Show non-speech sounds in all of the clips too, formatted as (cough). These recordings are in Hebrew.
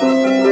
זה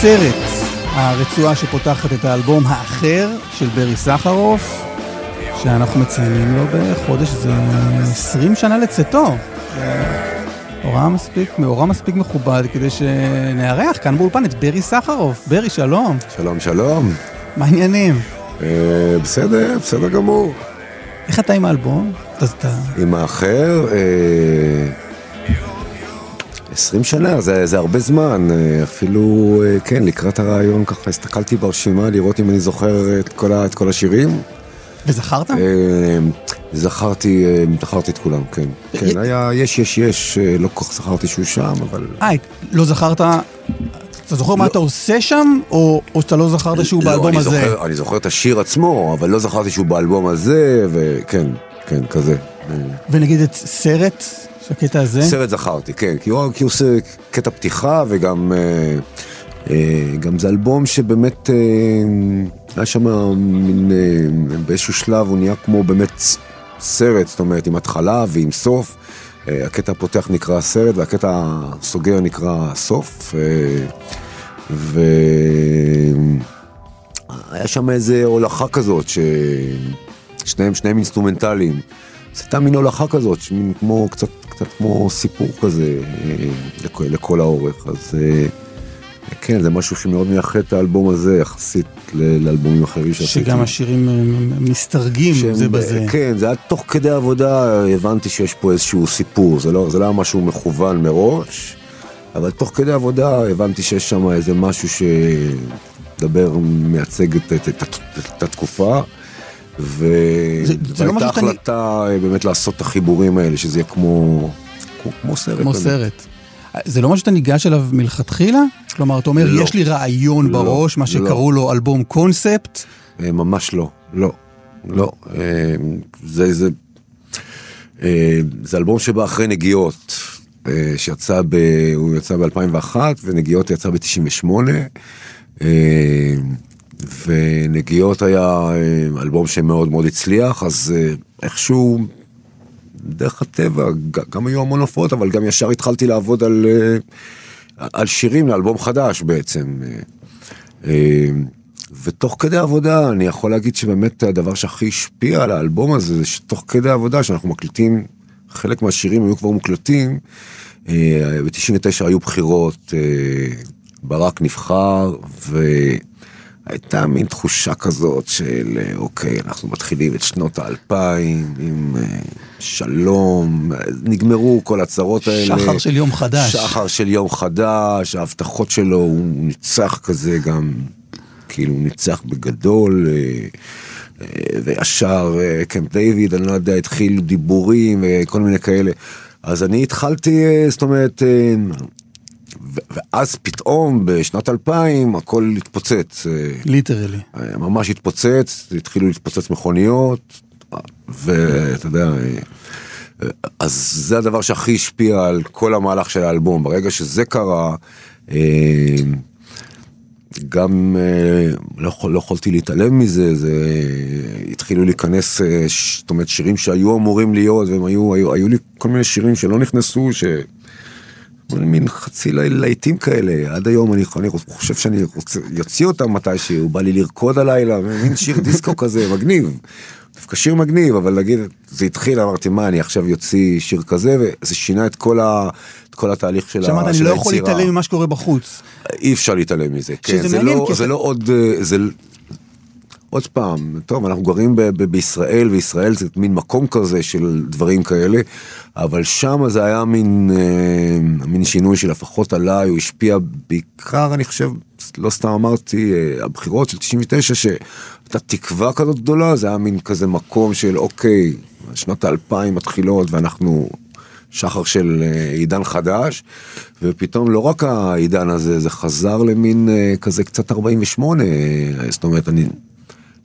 סרט, הרצועה שפותחת את האלבום האחר של ברי סחרוף, שאנחנו מציינים לו בחודש, זה 20 שנה לצאתו. הוראה מספיק, מאורע מספיק מכובד כדי שנארח כאן באולפן את ברי סחרוף. ברי, שלום. שלום, שלום. מה העניינים? אה, בסדר, בסדר גמור. איך אתה עם האלבום? עם האחר, אה, 20 שנה, זה, זה הרבה זמן, אה, אפילו, אה, כן, לקראת הרעיון ככה הסתכלתי ברשימה לראות אם אני זוכר את כל, ה, את כל השירים. וזכרת? אה, זכרתי, זכרתי את כולם, כן. כן, היה יש, יש, יש, לא כל כך זכרתי שהוא שם, אבל... אה, לא זכרת... אתה זוכר מה אתה עושה שם, או או שאתה לא זכרת שהוא לא, באלבום הזה? אני זוכר את השיר עצמו, אבל לא זכרתי שהוא באלבום הזה, וכן, כן, כזה. ונגיד את סרט, שהקטע הזה? סרט זכרתי, כן, כי הוא, כי הוא עושה קטע פתיחה וגם אה, אה, גם זה אלבום שבאמת אה, היה שם מין, אה, באיזשהו שלב הוא נהיה כמו באמת סרט, זאת אומרת עם התחלה ועם סוף. אה, הקטע הפותח נקרא סרט והקטע הסוגר נקרא סוף. אה, והיה שם איזה הולכה כזאת, ששניהם שניהם אינסטרומנטליים. זה הייתה מין הולכה כזאת, שמין כמו, קצת, קצת כמו סיפור כזה אה, לכל, לכל האורך, אז אה, כן, זה משהו שמאוד מייחד את האלבום הזה יחסית לאלבומים אחרים שעשיתי. שגם השירים אה, משתרגים שם זה בזה. כן, זה היה תוך כדי עבודה, הבנתי שיש פה איזשהו סיפור, זה לא, זה לא היה משהו מכוון מראש, אבל תוך כדי עבודה הבנתי שיש שם איזה משהו שמדבר, מייצג את, את, את, את, את התקופה. זה- זה לא והייתה שאתה- החלטה אה, באמת לעשות את החיבורים האלה, שזה יהיה כמו, כמו, כמו סרט. כמו. סרט. זה לא משהו שאתה ניגש אליו מלכתחילה? כלומר, אתה אומר, לא. יש לי רעיון לא, בראש, מה לא. שקראו לו אלבום קונספט, אה, ממש לא, לא, לא. אה, זה, זה, אה, זה אלבום שבא אחרי נגיעות, שיצא ב... הוא יצא ב-2001 ונגיעות יצא ב-98. ונגיעות היה אה, אלבום שמאוד מאוד הצליח, אז אה, איכשהו, דרך הטבע, גם היו המון הופעות, אבל גם ישר התחלתי לעבוד על, אה, על שירים לאלבום חדש בעצם. ותוך כדי עבודה אני יכול להגיד שבאמת הדבר שהכי השפיע על האלבום הזה זה שתוך כדי עבודה שאנחנו מקליטים חלק מהשירים היו כבר מוקלטים. אה, ב-99 היו בחירות ברק נבחר, והייתה מין תחושה כזאת של אוקיי, אנחנו מתחילים את שנות האלפיים עם אה, שלום, נגמרו כל הצרות האלה. שחר של יום חדש. שחר של יום חדש, ההבטחות שלו, הוא ניצח כזה גם, כאילו ניצח בגדול. אה, אה, וישר קמפ דיוויד, אני לא יודע, התחילו דיבורים וכל מיני כאלה. אז אני התחלתי, זאת אומרת, ואז פתאום בשנת 2000 הכל התפוצץ. ליטרלי. ממש התפוצץ, התחילו להתפוצץ מכוניות, ואתה יודע, אז זה הדבר שהכי השפיע על כל המהלך של האלבום. ברגע שזה קרה, גם לא, לא יכולתי להתעלם מזה, זה התחילו להיכנס, זאת אומרת שירים שהיו אמורים להיות, והם היו, היו, היו לי כל מיני שירים שלא נכנסו, ש... מין חצי להיטים כאלה, עד היום אני, אני חושב שאני רוצה, יוציא אותם מתישהו, בא לי לרקוד הלילה, מין שיר (laughs) דיסקו כזה, מגניב. דווקא שיר מגניב, אבל נגיד, זה התחיל, אמרתי, מה, אני עכשיו יוציא שיר כזה, וזה שינה את כל, ה, את כל התהליך של, היצירה. שמעת, אני לא יכול להתעלם ממה שקורה בחוץ. אי אפשר להתעלם מזה, כן, זה לא, זה לא עוד, זה, עוד פעם, טוב, אנחנו גרים ב- ב- בישראל, וישראל זה מין מקום כזה של דברים כאלה, אבל שם זה היה מין, אה, מין שינוי שלפחות עליי, הוא השפיע בעיקר, אני חושב, לא סתם אמרתי, אה, הבחירות של 99, שהייתה תקווה כזאת גדולה, זה היה מין כזה מקום של אוקיי, שנות האלפיים מתחילות ואנחנו שחר של אה, עידן חדש, ופתאום לא רק העידן הזה, זה חזר למין אה, כזה קצת 48, אה, זאת אומרת, אני...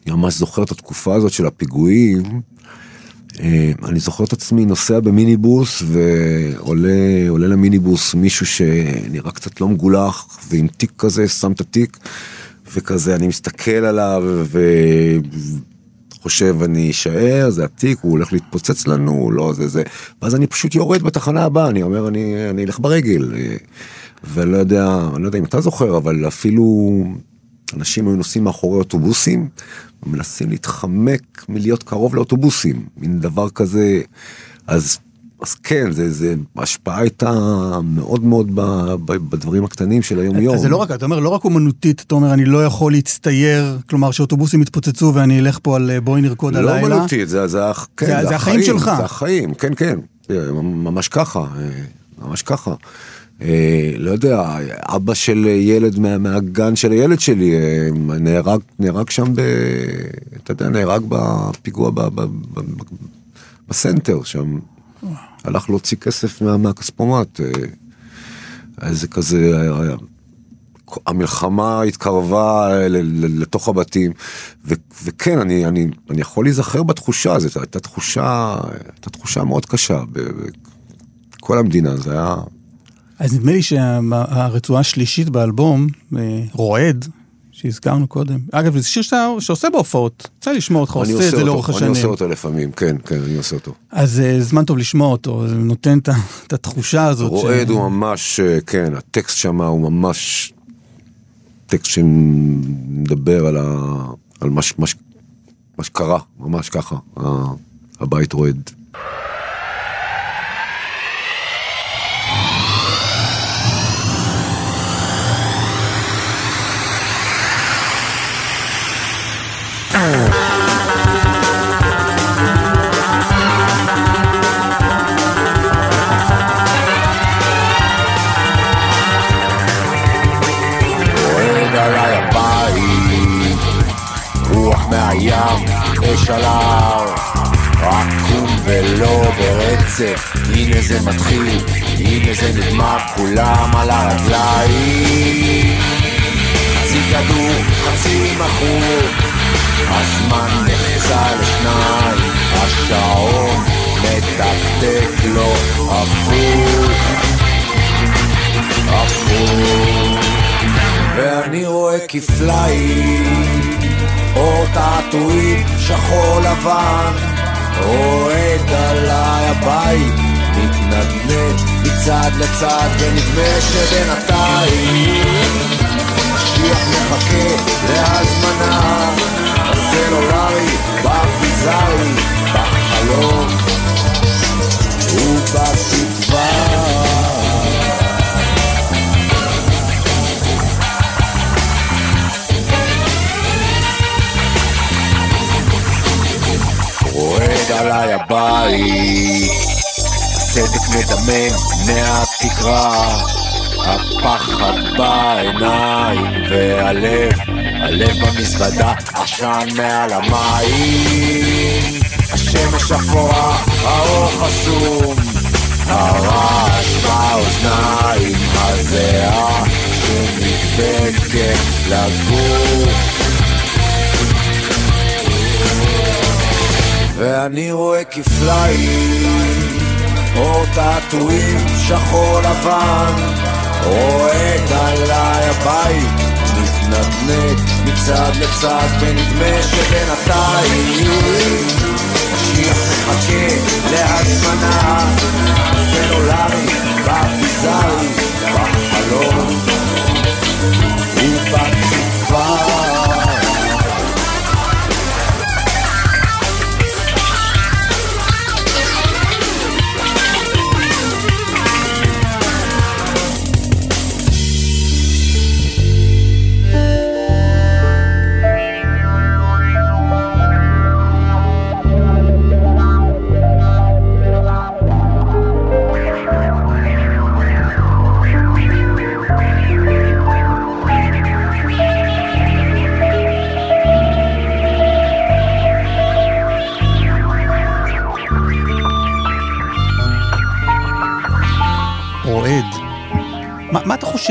אני ממש זוכר את התקופה הזאת של הפיגועים. אה, אני זוכר את עצמי נוסע במיניבוס ועולה למיניבוס מישהו שנראה קצת לא מגולח ועם תיק כזה שם את התיק וכזה אני מסתכל עליו וחושב אני אשאר זה התיק הוא הולך להתפוצץ לנו לא זה זה ואז אני פשוט יורד בתחנה הבאה אני אומר אני אני אלך ברגל אה, ולא יודע אני לא יודע אם אתה זוכר אבל אפילו אנשים היו נוסעים מאחורי אוטובוסים מנסים להתחמק מלהיות קרוב לאוטובוסים, מין דבר כזה, אז, אז כן, זה, זה, ההשפעה הייתה מאוד מאוד ב, ב, בדברים הקטנים של היום יום. זה לא רק, אתה אומר, לא רק אומנותית, אתה אומר, אני לא יכול להצטייר, כלומר שאוטובוסים יתפוצצו ואני אלך פה על בואי נרקוד לא הלילה. לא אומנותית, זה, זה, כן, זה, זה, זה החיים שלך. זה החיים, כן, כן, ממש ככה, ממש ככה. אה, לא יודע, אבא של ילד מה, מהגן של הילד שלי אה, נהרג, נהרג שם, ב, אתה יודע, נהרג בפיגוע ב, ב, ב, ב, בסנטר שם. הלך להוציא כסף מה, מהכספומט. אה, איזה כזה, המלחמה התקרבה לתוך הבתים, ו, וכן, אני, אני, אני יכול להיזכר בתחושה הזאת, הייתה תחושה, הייתה תחושה מאוד קשה בכל המדינה, זה היה... אז נדמה לי שהרצועה השלישית באלבום, אה, רועד, שהזכרנו קודם, אגב זה שיר שאתה שעושה בהופעות, יצא לשמוע אותך, עושה את זה לאורך השנים. אני עושה אותו לפעמים, כן, כן, אני עושה אותו. אז uh, זמן טוב לשמוע אותו, זה נותן את התחושה הזאת. רועד ש... הוא ממש, אה, כן, הטקסט שם הוא ממש טקסט שמדבר על, ה, על מה, מה, מה שקרה, ממש ככה, הבית רועד. ההר, עקום ולא ברצף, הנה זה מתחיל, הנה זה נגמר, כולם על הרגליים. חצי כדור, חצי מכור, הזמן נחצה לשניים, השעון מתקתק לו הפוך, הפוך. ואני רואה כפליים או תעתועים שחור לבן, רועד עליי הבית, מתנדנד מצד לצד, ונדמה שבינתיים משגיח מחכה להזמנה, בסלולרי, בפיזרי, בחלום ובתקווה. עליי הבית. הסדק מדמם מהתקרה, הפחד בעיניים, והלב, הלב במזוודה, עשן מעל המים. השמש אפורה, האור חסום, הרעש באוזניים, הזיעה שנדבקת לגוף. ואני רואה כפליים, אור תעתועים שחור לבן, רועד עליי הבית, מתנדנד מצד לצד, ונדמה שבינתיים משיח מחכה להזמנה, סלולרי, בביזארי, בחלום ובתקווה.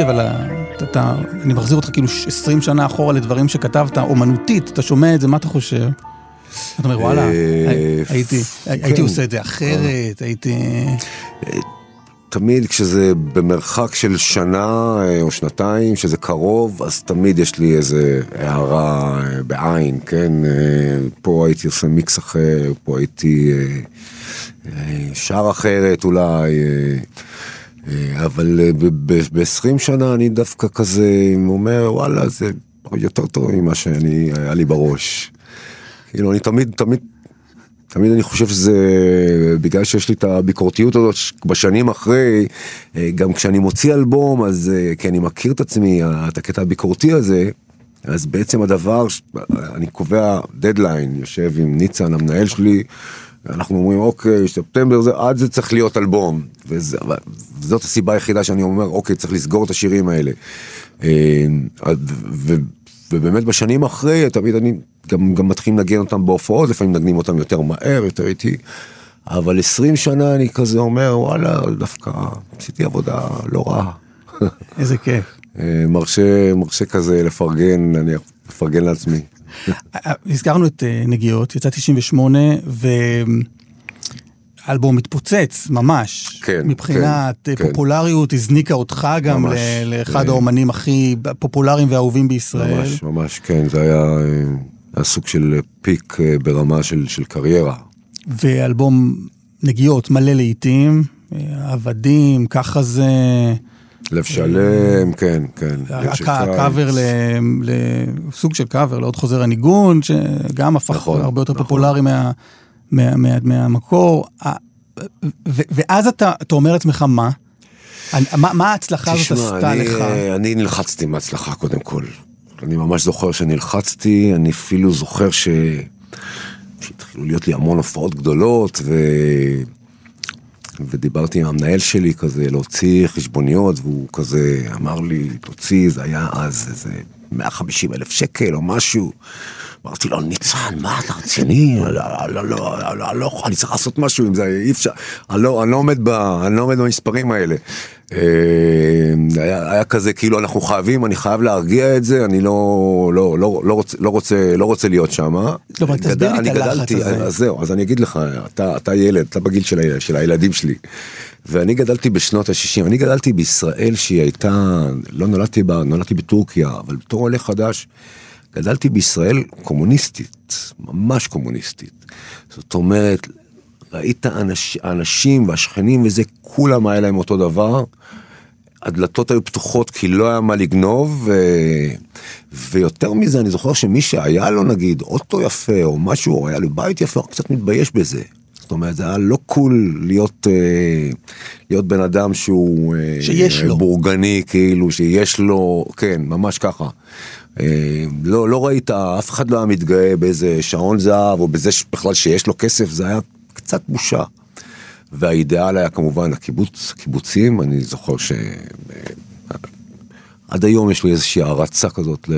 חושב על ה... אתה, אני מחזיר אותך כאילו 20 שנה אחורה לדברים שכתבת, אומנותית, אתה שומע את זה, מה אתה חושב? אתה אומר, וואלה, אה, הי- הייתי, הייתי כן. עושה את זה אחרת, הייתי... תמיד כשזה במרחק של שנה אה, או שנתיים, שזה קרוב, אז תמיד יש לי איזה הערה אה, בעין, כן? אה, פה הייתי עושה מיקס אחר, פה הייתי אה, אה, שר אחרת אולי, אה, אה, אבל ב-20 שנה אני דווקא כזה אומר, וואלה, זה יותר טוב ממה שאני, היה לי בראש. כאילו, אני תמיד, תמיד תמיד אני חושב שזה בגלל שיש לי את הביקורתיות הזאת בשנים אחרי, אה, גם כשאני מוציא אלבום, אז אה, כי אני מכיר את עצמי, את הקטע הביקורתי הזה, אז בעצם הדבר, אני קובע דדליין, יושב עם ניצן, המנהל שלי, אנחנו אומרים, אוקיי, ספטמבר זה, עד זה צריך להיות אלבום. וזאת הסיבה היחידה שאני אומר, אוקיי, צריך לסגור את השירים האלה. אה, ו, ובאמת בשנים אחרי, תמיד אני גם, גם מתחיל לנגן אותם בהופעות, לפעמים מנגנים אותם יותר מהר, יותר איטי. אבל 20 שנה אני כזה אומר, וואלה, דווקא עשיתי עבודה לא רעה. איזה כיף. אה, מרשה, מרשה כזה לפרגן, נניח, לפרגן לעצמי. הזכרנו את אה, נגיעות, יצא 98, והאלבום מתפוצץ, ממש. כן, מבחינת כן, אה, כן. פופולריות, הזניקה אותך גם ממש. ל- לאחד אה. האומנים הכי פופולריים ואהובים בישראל. ממש, ממש, כן, זה היה, אה, היה סוג של פיק אה, ברמה של, של קריירה. ואלבום נגיעות מלא לעיתים, אה, עבדים, ככה זה, לב שלם, כן, כן. הקאבר לסוג של קאבר לעוד חוזר הניגון, שגם הפך נכון, הרבה יותר נכון. פופולרי מה- מה- מה- מהמקור. ואז אתה אומר לעצמך מה? מה ההצלחה הזאת תשמע, עשתה לך? אה, אני נלחצתי מההצלחה קודם כל. אני ממש זוכר שנלחצתי, אני אפילו זוכר ש... שהתחילו להיות לי המון הופעות גדולות, ו... ודיברתי עם המנהל שלי כזה להוציא חשבוניות, והוא כזה אמר לי, תוציא, זה היה אז איזה 150 אלף שקל או משהו. אמרתי לו, ניצן, מה אתה רציני? לא, לא, לא, לא, לא, אני צריך לעשות משהו עם זה, אי אפשר, אני לא, אני לא עומד. אני במספרים האלה. אה, היה, היה כזה, כאילו אנחנו חייבים, אני חייב להרגיע את זה, אני לא, לא, לא, לא, רוצה, לא, רוצה, לא רוצה להיות שם. אבל תסביר לי את הלחץ הזה. אז זהו, אז אני אגיד לך, אתה, אתה ילד, אתה בגיל של, הילד, של הילדים שלי. ואני גדלתי בשנות ה-60, אני גדלתי בישראל שהיא הייתה, לא נולדתי בה, נולדתי בטורקיה, אבל בתור עולה חדש, גדלתי בישראל קומוניסטית, ממש קומוניסטית. זאת אומרת, ראית אנש, האנשים והשכנים וזה, כולם היה להם אותו דבר. הדלתות היו פתוחות כי לא היה מה לגנוב, ו... ויותר מזה, אני זוכר שמי שהיה לו נגיד אוטו יפה או משהו, או היה לו בית יפה, הוא קצת מתבייש בזה. זאת אומרת, זה היה לא קול להיות, אה, להיות בן אדם שהוא... אה, שיש לו. בורגני, כאילו, שיש לו, כן, ממש ככה. אה, לא, לא ראית, אף אחד לא היה מתגאה באיזה שעון זהב, או בזה בכלל שיש לו כסף, זה היה קצת בושה. והאידיאל היה כמובן הקיבוץ, קיבוצים, אני זוכר ש... עד היום יש לי איזושהי הערצה כזאת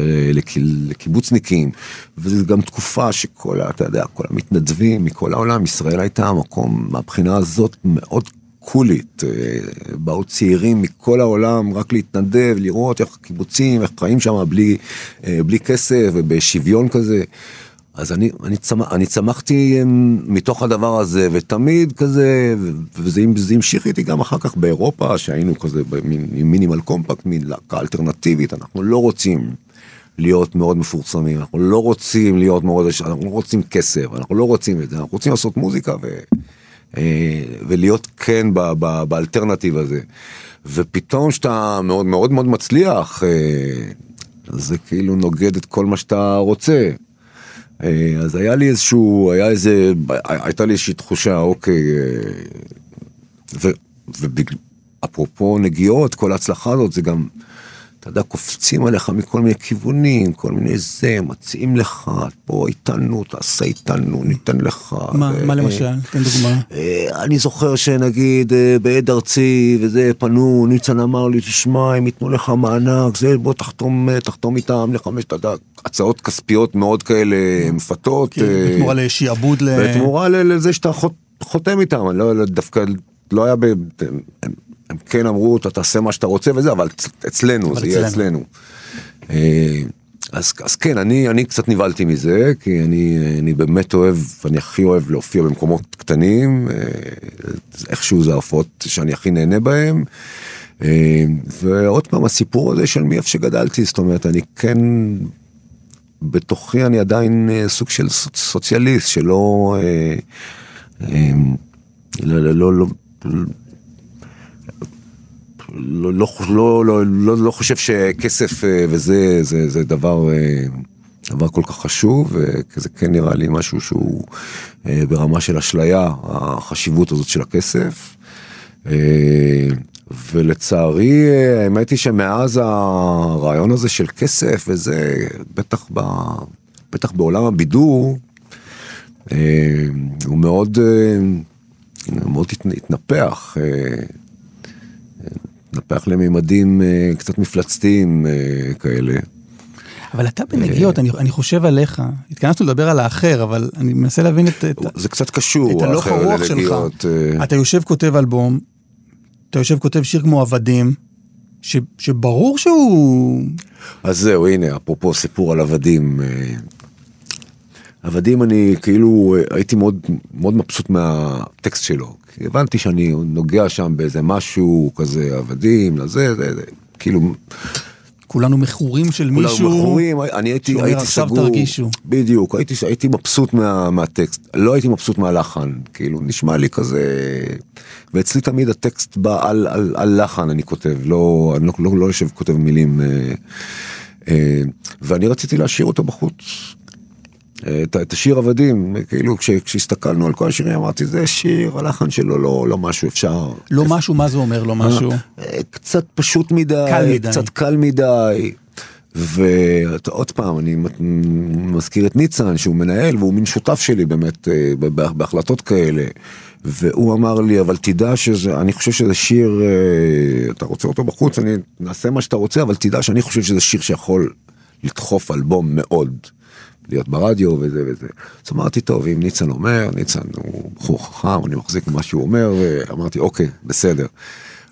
לקיבוצניקים, וזו גם תקופה שכל, אתה יודע, כל המתנדבים מכל העולם, ישראל הייתה מקום מהבחינה הזאת מאוד קולית. אה, באו צעירים מכל העולם רק להתנדב, לראות איך הקיבוצים, איך חיים שם בלי, אה, בלי כסף ובשוויון כזה. אז אני, אני, צמח, אני צמחתי אמ, מתוך הדבר הזה, ותמיד כזה, וזה זה המשיך איתי גם אחר כך באירופה, שהיינו כזה עם מינימל קומפקט, מין להקה אלטרנטיבית, אנחנו לא רוצים להיות מאוד מפורסמים, אנחנו לא רוצים להיות מאוד, אנחנו לא רוצים כסף, אנחנו לא רוצים את זה, אנחנו רוצים לעשות מוזיקה ו, אה, ולהיות כן באלטרנטיב הזה. ופתאום שאתה מאוד מאוד מאוד מצליח, אה, זה כאילו נוגד את כל מה שאתה רוצה. אה, אז היה לי איזשהו, היה איזה, הייתה לי איזושהי תחושה, אוקיי, אה, ואפרופו נגיעות, כל ההצלחה הזאת זה גם, אתה יודע, קופצים עליך מכל מיני כיוונים, כל מיני זה, מציעים לך, פה איתנו, תעשה איתנו, ניתן לך. מה, ו- מה למשל? תן דוגמה. אה, אני זוכר שנגיד אה, בעד ארצי וזה פנו, ניצן אמר לי, תשמע, הם ייתנו לך מענק, זה בוא תחתום, אה, תחתום איתם לחמש, אתה יודע, הצעות כספיות מאוד כאלה מפתות. אה, בתמורה לשעבוד ל... בתמורה לזה שאתה חות- חותם איתם, אני לא, לא- דווקא לא היה, ב, הם, כן אמרו, אתה תעשה מה שאתה רוצה וזה, אבל אצ- אצלנו, אבל זה יהיה אצלנו. אה, אז, אז כן, אני, אני קצת נבהלתי מזה, כי אני, אני באמת אוהב, אני הכי אוהב להופיע במקומות קטנים, אה, איכשהו זה ההופעות שאני הכי נהנה בהם. אה, ועוד פעם, הסיפור הזה של מאיפה שגדלתי, זאת אומרת, אני כן, בתוכי אני עדיין סוג של סוצ- סוציאליסט, שלא... אה, לא, לא, לא, לא, לא, לא, לא, לא, לא, חושב שכסף אה, וזה זה, זה דבר, אה, דבר כל כך חשוב, וזה כן נראה לי משהו שהוא אה, ברמה של אשליה, החשיבות הזאת של הכסף. אה, ולצערי, אה, האמת היא שמאז הרעיון הזה של כסף וזה, בטח, ב, בטח בעולם הבידור, אה, הוא מאוד, אה, מאוד התנ- התנפח. אה, התנפח לממדים אה, קצת מפלצתיים אה, כאלה. אבל אתה בנגיעות, אני, אני חושב עליך, התכנסנו לדבר על האחר, אבל אני מנסה להבין את, את, זה קצת קשור, את הלוך הרוח שלך. אה, אתה יושב כותב אלבום, אתה יושב כותב שיר כמו עבדים, ש, שברור שהוא... אז זהו, הנה, אפרופו סיפור על עבדים. אה, עבדים אני כאילו אה, הייתי מאוד מאוד מבסוט מהטקסט שלו. הבנתי שאני נוגע שם באיזה משהו כזה עבדים, לזה, זה, זה, כאילו כולנו מכורים של כולם מישהו... מכורים, אני הייתי, שאומר, הייתי "עכשיו סגור, תרגישו". בדיוק, הייתי, הייתי מבסוט מה, מהטקסט, לא הייתי מבסוט מהלחן, כאילו נשמע לי כזה, ואצלי תמיד הטקסט בא על, על, על לחן אני כותב, לא, אני לא, לא, לא יושב כותב מילים, אה, אה, ואני רציתי להשאיר אותו בחוץ. אה, את, את השיר עבדים, כאילו כש, כשהסתכלנו על כל השירים אמרתי זה שיר, הלחן שלו לא, לא משהו אפשר. לא משהו, מה זה אומר לא משהו? אה, קצת פשוט מדי, קל מדי. קצת קל מדי. ועוד פעם, אני מזכיר את ניצן, שהוא מנהל, והוא מין שותף שלי באמת אה, בהחלטות כאלה. והוא אמר לי, אבל תדע שזה, אני חושב שזה שיר, אה, אתה רוצה אותו בחוץ, אני נעשה מה שאתה רוצה, אבל תדע שאני חושב שזה שיר שיכול לדחוף אלבום מאוד. להיות ברדיו וזה וזה. אז אמרתי, טוב, אם ניצן אומר, ניצן הוא בחור חכם, אני מחזיק ממה שהוא אומר, ואמרתי, אוקיי, בסדר.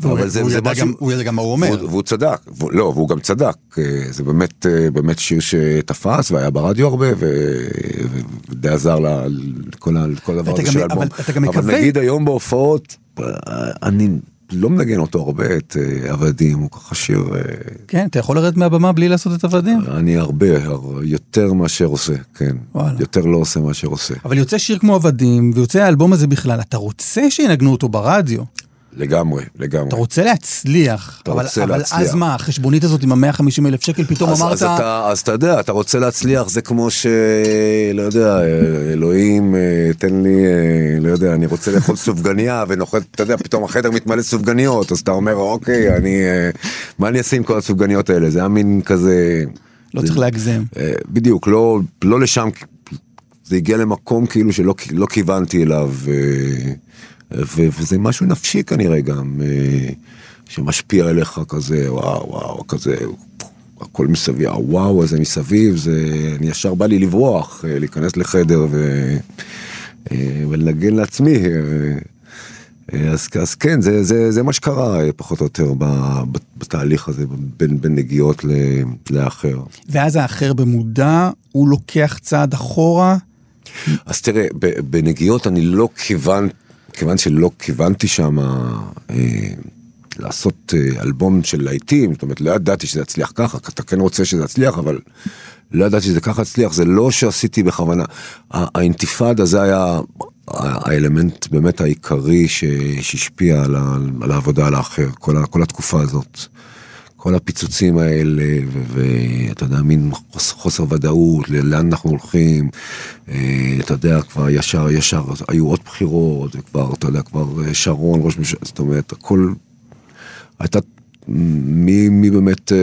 אבל זה- זה משהו- גם- הוא ידע גם מה הוא אומר. והוא- והוא צדק, והוא- לא, והוא גם צדק, אה, זה באמת, אה, באמת שיר שתפס והיה ברדיו הרבה, ודי עזר לכל הדבר הזה של אבל האלבום. אתה גם אבל מקווה- נגיד היום בהופעות, אה, אני לא מנגן אותו הרבה, את אה, עבדים, הוא ככה שיר, אה, כן, אתה יכול לרדת מהבמה בלי לעשות את עבדים? אני הרבה, הר- יותר מאשר עושה, כן. וואלה. יותר לא עושה מאשר עושה. אבל יוצא שיר כמו עבדים, ויוצא האלבום הזה בכלל, אתה רוצה שינגנו אותו ברדיו. לגמרי, לגמרי. אתה רוצה להצליח, אתה אבל, רוצה אבל להצליח. אז מה, החשבונית הזאת עם ה-150 אלף שקל, פתאום אז, אמרת, אז, אתה, אז אתה יודע, אתה רוצה להצליח, זה כמו ש... לא יודע, אלוהים, אה, תן לי, אה, לא יודע, אני רוצה לאכול (laughs) סופגניה, ונוחת, אתה יודע, פתאום החדר מתמלא סופגניות, אז אתה אומר, אוקיי, אני... אה, מה אני אעשה עם כל הסופגניות האלה? זה היה מין כזה... לא זה- צריך להגזם. אה, בדיוק, לא, לא לשם, זה הגיע למקום כאילו שלא לא כיוונתי אליו, ו, וזה משהו נפשי כנראה גם, אה, שמשפיע עליך כזה, וואו, וואו, כזה, הכל מסביב, הוואו הזה מסביב, זה, אני ישר בא לי לברוח, אה, להיכנס לחדר ו, אה, ולנגן לעצמי. אז, אז כן, זה, זה, זה מה שקרה פחות או יותר בתהליך הזה בין, בין נגיעות ל- לאחר. ואז האחר במודע, הוא לוקח צעד אחורה, אז תראה, בנגיעות אני לא כיוון, כיוון שלא כיוונתי שם אה, לעשות אה, אלבום של להיטים, זאת אומרת, לא ידעתי שזה יצליח ככה, אתה כן רוצה שזה יצליח, אבל לא ידעתי שזה ככה יצליח, זה לא שעשיתי בכוונה. האינתיפאדה זה היה האלמנט באמת העיקרי שהשפיע על, על העבודה על האחר, כל, כל התקופה הזאת. כל הפיצוצים האלה, ואתה יודע, מין חוס- חוסר ודאות, לאן אנחנו הולכים, אה, אתה יודע, כבר ישר, ישר, היו עוד בחירות, וכבר, אתה יודע, כבר אה, שרון, ראש ממשלה, זאת אומרת, הכל, הייתה, מי, מי באמת, אה,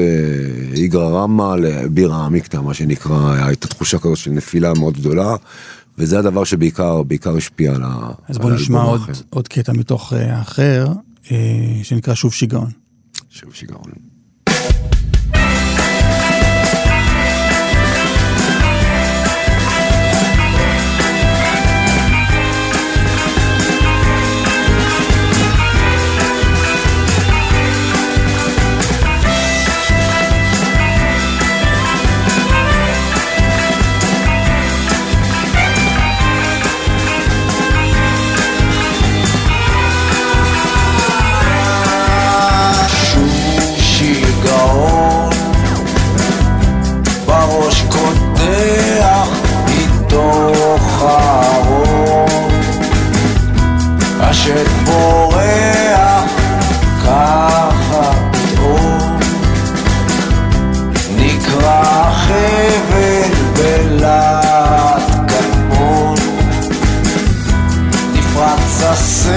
איגרא רמא לבירא עמיקתא, מה שנקרא, הייתה תחושה כזאת של נפילה מאוד גדולה, וזה הדבר שבעיקר, בעיקר השפיע על ה... אז בוא נשמע עוד. עוד קטע מתוך אה, האחר, אה, שנקרא שוב שיגעון. שוב שיגעון. השכל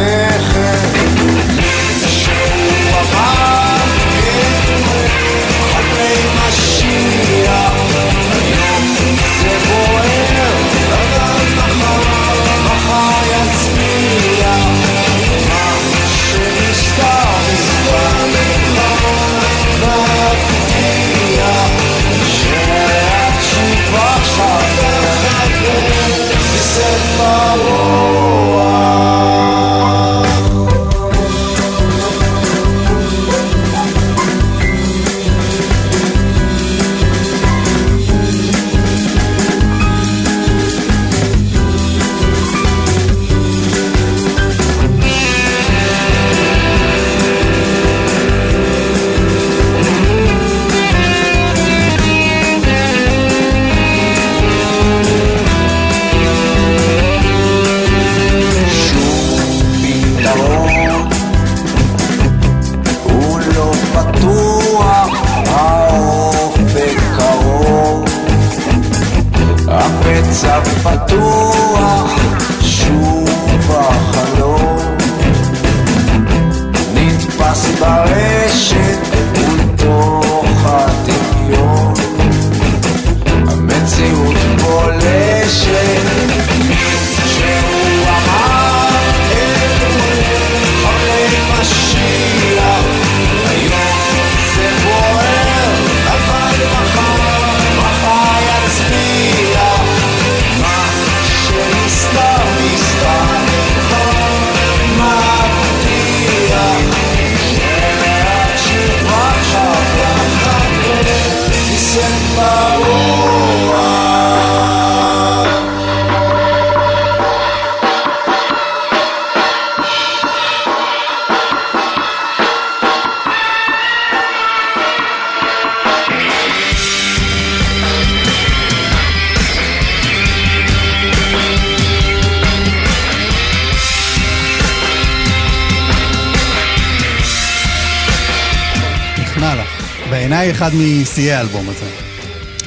אחד משיאי האלבום הזה.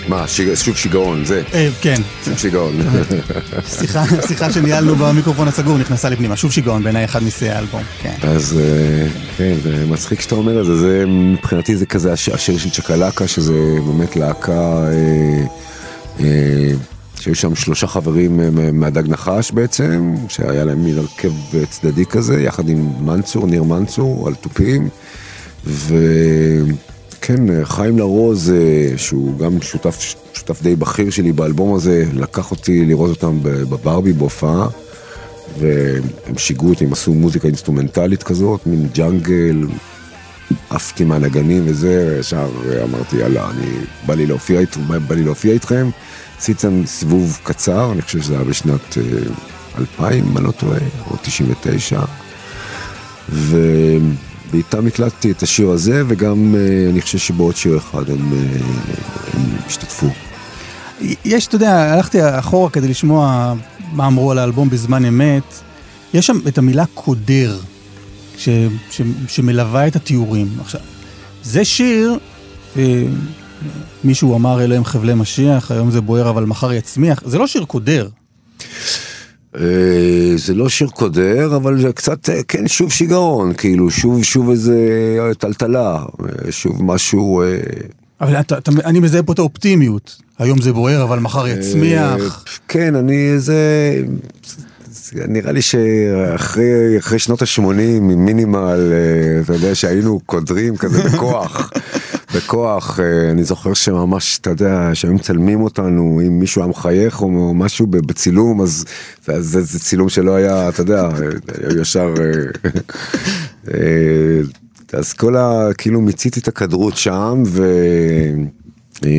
מה, שיג- שוב שיגעון, זה. אה, כן, שוב שיגעון. (laughs) שיחה, שיחה שניהלנו במיקרופון הסגור נכנסה לי פנימה. שוב שיגעון, בעיניי אחד משיאי האלבום, כן. אז אה, כן, זה מצחיק שאתה אומר את זה, זה מבחינתי זה כזה הש- השיר של צ'קלקה, שזה באמת להקה, אה, שהיו שם שלושה חברים מהדג נחש בעצם, שהיה להם מין הרכב צדדי כזה, יחד עם מנצור, ניר מנצור, על תופים, אה, חיים לרוז, אה, שהוא גם שותף, שותף די בכיר שלי באלבום הזה, לקח אותי לראות אותם בברבי בהופעה. והם שיגעו אותי, הם עשו מוזיקה אינסטרומנטלית כזאת, מין ג'אנגל, עפתי מהנגנים וזה, ישר אמרתי יאללה, אני, בא לי להופיע, אית- בא לי להופיע איתכם. עשיתי סיבוב קצר, אני חושב שזה היה בשנת אה, 2000, אם אני לא טועה, או 99. ובאיתם הקלטתי את השיר הזה, וגם אה, אני חושב שבעוד שיר אחד הם, אה, הם השתתפו. יש, אתה יודע, הלכתי אחורה כדי לשמוע מה אמרו על האלבום בזמן אמת. יש שם את המילה קודר, ש, ש, שמלווה את התיאורים. עכשיו, זה שיר, אה, מישהו אמר אלה הם חבלי משיח, היום זה בוער אבל מחר יצמיח, זה לא שיר קודר. אה, זה לא שיר קודר, אבל זה קצת, אה, כן, שוב שיגעון, כאילו, שוב, שוב איזה אה, טלטלה, שוב משהו... אבל אתה, אתה, אני מזהה פה את האופטימיות. היום זה בוער אבל מחר יצמיח. כן, אני, זה... זה נראה לי שאחרי אחרי שנות ה-80, מינימל, אתה יודע, שהיינו קודרים כזה בכוח. (laughs) בכוח, אה, אני זוכר שממש, אתה יודע, שהיו מצלמים אותנו, אם מישהו היה מחייך או משהו בצילום, אז זה, זה, צילום שלא היה, אתה יודע, היה ישר... אה, אה, אז כל ה... כאילו מיציתי את הכדרות שם, ו... אה,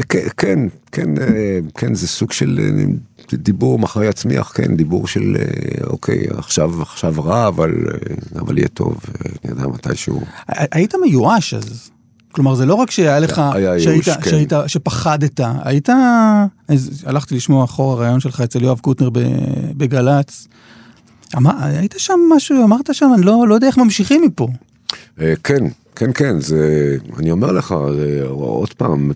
וכן, כן, כן, אה, כן, זה סוג של אה, דיבור מחר יצמיח, כן, דיבור של אה, אוקיי, עכשיו, עכשיו רע, אבל, אה, אבל יהיה טוב, אה, אני יודע מתישהו. היית מיואש אז. כלומר, זה לא רק שהיה לך, היה שהיית, כן. שהיית, שפחדת, היית, אז הלכתי לשמוע אחורה רעיון שלך אצל יואב קוטנר בגל"צ. אמר, היית שם משהו, אמרת שם, אני לא, לא יודע איך ממשיכים מפה. כן, כן, כן, זה, אני אומר לך, זה, עוד פעם,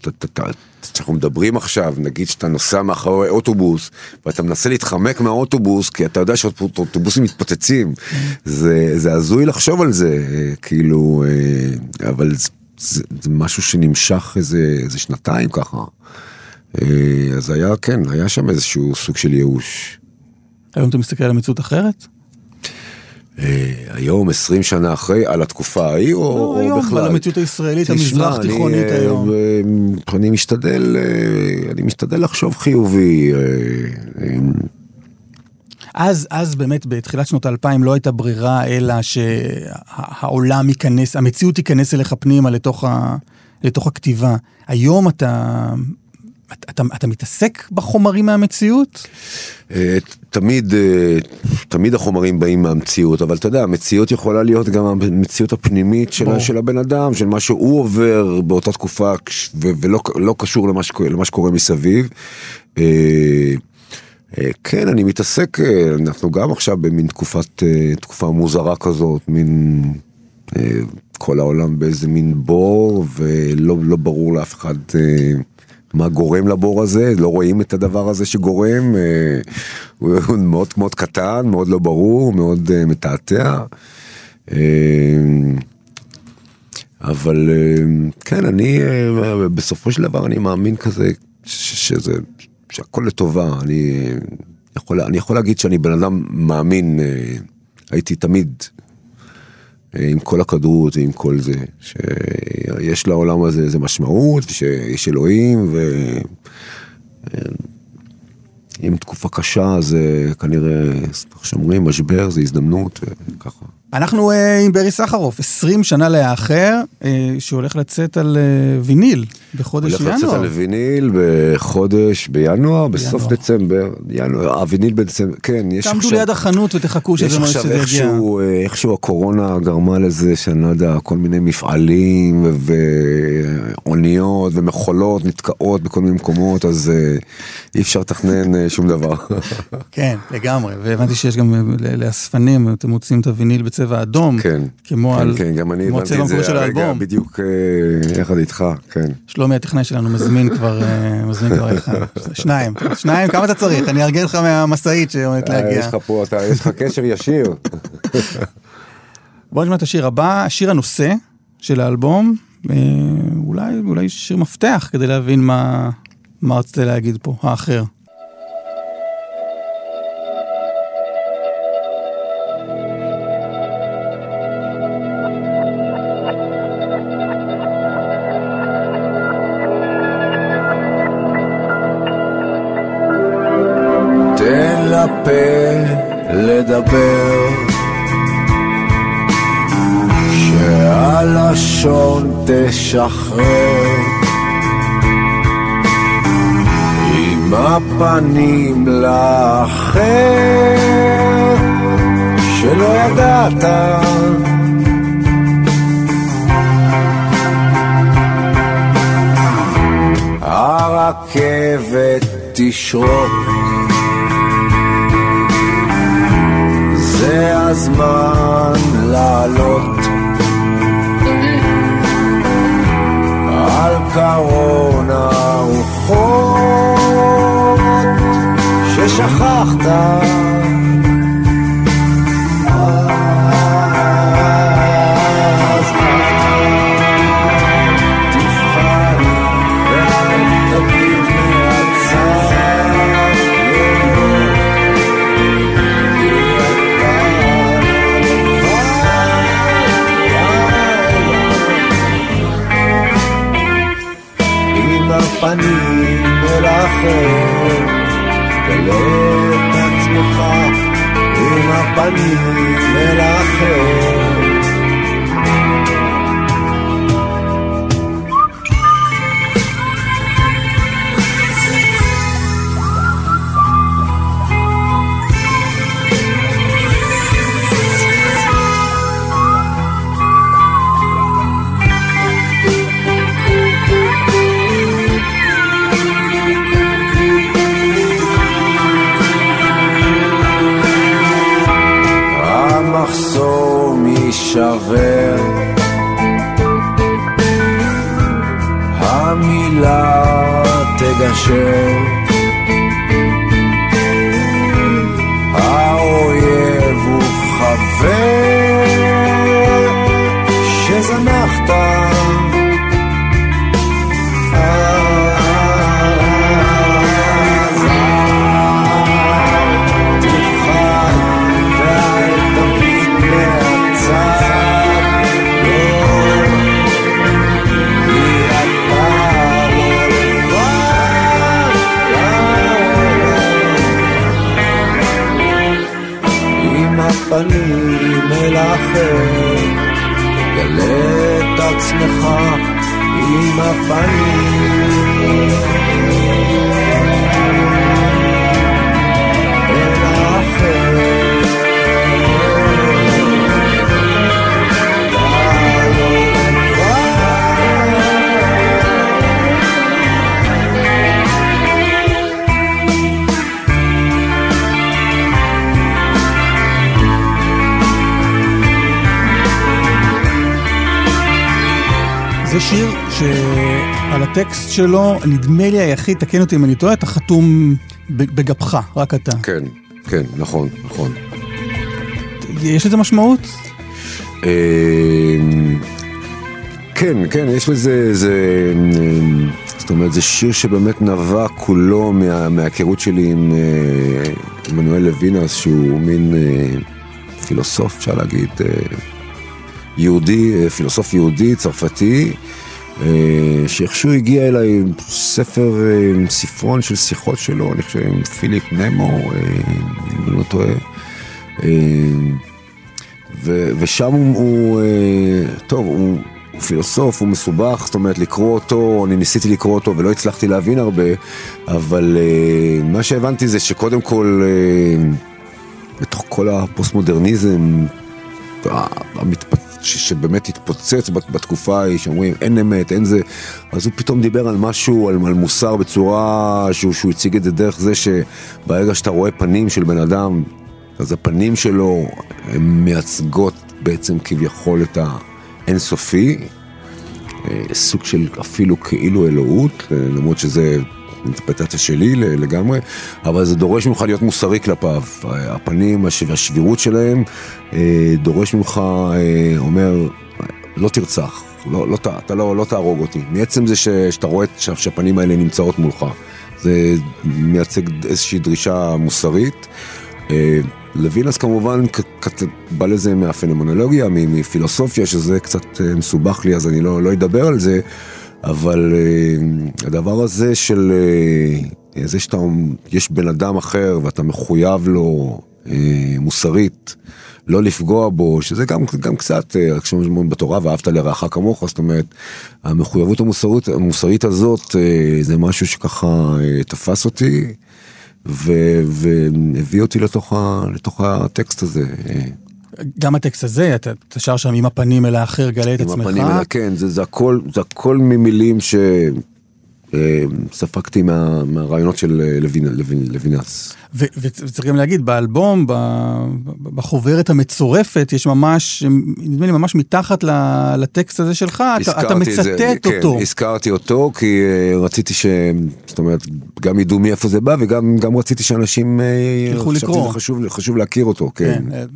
כשאנחנו מדברים עכשיו, נגיד שאתה נוסע מאחורי אוטובוס, ואתה מנסה להתחמק מהאוטובוס, כי אתה יודע שאוטובוסים מתפוצצים, זה, זה הזוי לחשוב על זה, כאילו, אה, אבל זה, זה, זה משהו שנמשך איזה, איזה שנתיים ככה. אה, אז היה, כן, היה שם איזשהו סוג של ייאוש. היום אתה מסתכל על המציאות אחרת? אה, היום, 20 שנה אחרי, על התקופה ההיא, או, לא, או היום, בכלל? על המציאות הישראלית, המזרח תיכונית אה, היום. אה, אני משתדל, אני משתדל לחשוב חיובי. אז, אז באמת בתחילת שנות האלפיים לא הייתה ברירה אלא שהעולם ייכנס, המציאות תיכנס אליך פנימה לתוך, ה, לתוך הכתיבה. היום אתה, אתה, אתה, מתעסק בחומרים מהמציאות? אה, תמיד, אה, תמיד החומרים באים מהמציאות, אבל אתה יודע, המציאות יכולה להיות גם המציאות הפנימית של. של הבן אדם, של מה שהוא עובר באותה תקופה, ו- ולא לא קשור למה שקורה, למה שקורה מסביב. אה, כן, אני מתעסק, אנחנו גם עכשיו במין תקופת, תקופה מוזרה כזאת, מין... כל העולם באיזה מין בור, ולא לא ברור לאף אחד מה גורם לבור הזה, לא רואים את הדבר הזה שגורם, אה, הוא מאוד מאוד קטן, מאוד לא ברור, מאוד אה, מתעתע. אה, אבל כן, אני בסופו של דבר אני מאמין כזה שזה, שהכל לטובה, אני יכול, אני יכול להגיד שאני בן אדם מאמין, הייתי תמיד עם כל הכדרות ועם כל זה, שיש לעולם הזה איזה משמעות, ושיש אלוהים, ו... אה, אם תקופה קשה זה כנראה, איך שאומרים, משבר זה הזדמנות, וככה. אנחנו אה, עם ברי סחרוף, 20 שנה לאחר, אה, שהולך לצאת על אה, ויניל בחודש הולך לצאת ינואר. על ויניל בחודש, בינואר, בסוף בינואר. דצמבר, ינואר, הוויניל בדצמבר, כן, יש תעמדו עכשיו... ליד החנות ותחכו יש שזה מה עכשיו שזה יגיע. איכשהו, אה, איכשהו הקורונה גרמה לזה שאני לא יודע, כל מיני מפעלים ואוניות ומכולות נתקעות בכל מיני מקומות, אז אה, אי אפשר לתכנן אה, שום דבר. (laughs) כן, לגמרי, והבנתי שיש גם לאספנים, אתם מוצאים את הוויניל בצבע אדום, כן, כמו כן, על כן, גם אני הבנתי את זה הרגע. בדיוק יחד איתך, כן. שלומי הטכנאי שלנו מזמין כבר, אה, מזמין כבר אחד, שניים, שניים, כמה אתה צריך? אני אארגן לך מהמשאית שעומדת אה, להגיע. יש לך פה, אתה- יש לך קשר ישיר. בוא נשמע את השיר הבא, השיר הנושא של האלבום, אה, אולי, אולי שיר מפתח כדי להבין מה, מה רצית להגיד פה, האחר. תשחרר עם הפנים לאחר שלא ידעת. הרכבת תשרוק על הטקסט שלו, נדמה לי היחיד, תקן אותי אם אני טועה, אתה חתום בגבך, רק אתה. כן, כן, נכון, נכון. יש לזה משמעות? אה, כן, כן, יש לזה, זה, זאת אומרת, זה שיר שבאמת נבע כולו מה, מההיכרות שלי עם אה, עמנואל לוינס, שהוא מין אה, פילוסוף, אפשר להגיד, אה, יהודי, פילוסוף יהודי, צרפתי, שאיכשהו הגיע אליי עם ספר, אה, ספרון של שיחות שלו, אני חושב, עם פיליפ נמו, אה, אם אני לא טועה. אה, ושם הוא, אה, טוב, הוא, הוא פילוסוף, הוא מסובך, זאת אומרת לקרוא אותו, אני ניסיתי לקרוא אותו ולא הצלחתי להבין הרבה, אבל אה, מה שהבנתי זה שקודם כל, אה, בתוך כל הפוסט-מודרניזם, ה- המתפ... ש- שבאמת התפוצץ בת- בתקופה ההיא, שאומרים אין אמת, אין זה, אז הוא פתאום דיבר על משהו, על, על מוסר בצורה שהוא, שהוא הציג את זה דרך זה שברגע שאתה רואה פנים של בן אדם, אז הפנים שלו הן מייצגות בעצם כביכול את האינסופי, אה, סוג של אפילו כאילו אלוהות, אה, למרות שזה אינטרפטציה שלי לגמרי, אבל זה דורש ממך להיות מוסרי כלפיו. הפנים והשבירות שלהם אה, דורש ממך, אומר, לא תרצח, לא, לא, אתה לא, לא תהרוג אותי. מעצם זה ש, שאתה רואה שהפנים האלה נמצאות מולך. זה מייצג איזושהי דרישה מוסרית. לוינס כמובן בא לזה מהפנומנולוגיה, מפילוסופיה, שזה קצת אה, מסובך לי, אז אני לא, לא אדבר על זה, אבל uh, הדבר הזה של uh, זה שאתה, יש בן אדם אחר ואתה מחויב לו uh, מוסרית, לא לפגוע בו, שזה גם, גם קצת, כשאומרים בתורה, ואהבת לרעך כמוך, זאת אומרת, המחויבות המוסרית, המוסרית הזאת, זה משהו שככה תפס אותי. והביא אותי לתוך, ה, לתוך הטקסט הזה. גם הטקסט הזה, אתה, אתה שר שם עם הפנים אל האחר, גלה את עצמך. עם הפנים אל, כן, זה, זה, הכל, זה הכל ממילים ש... אה, מה, מהרעיונות של אה, לוינס. וצריך גם להגיד, באלבום, בחוברת המצורפת, יש ממש, נדמה לי ממש מתחת לטקסט הזה שלך, אתה, אתה מצטט זה, כן, אותו. כן, הזכרתי אותו, כי אה, רציתי ש... זאת אומרת, גם ידעו מאיפה זה בא, וגם רציתי שאנשים... ילכו לקרוא. חשוב, חשוב להכיר אותו, כן. כן.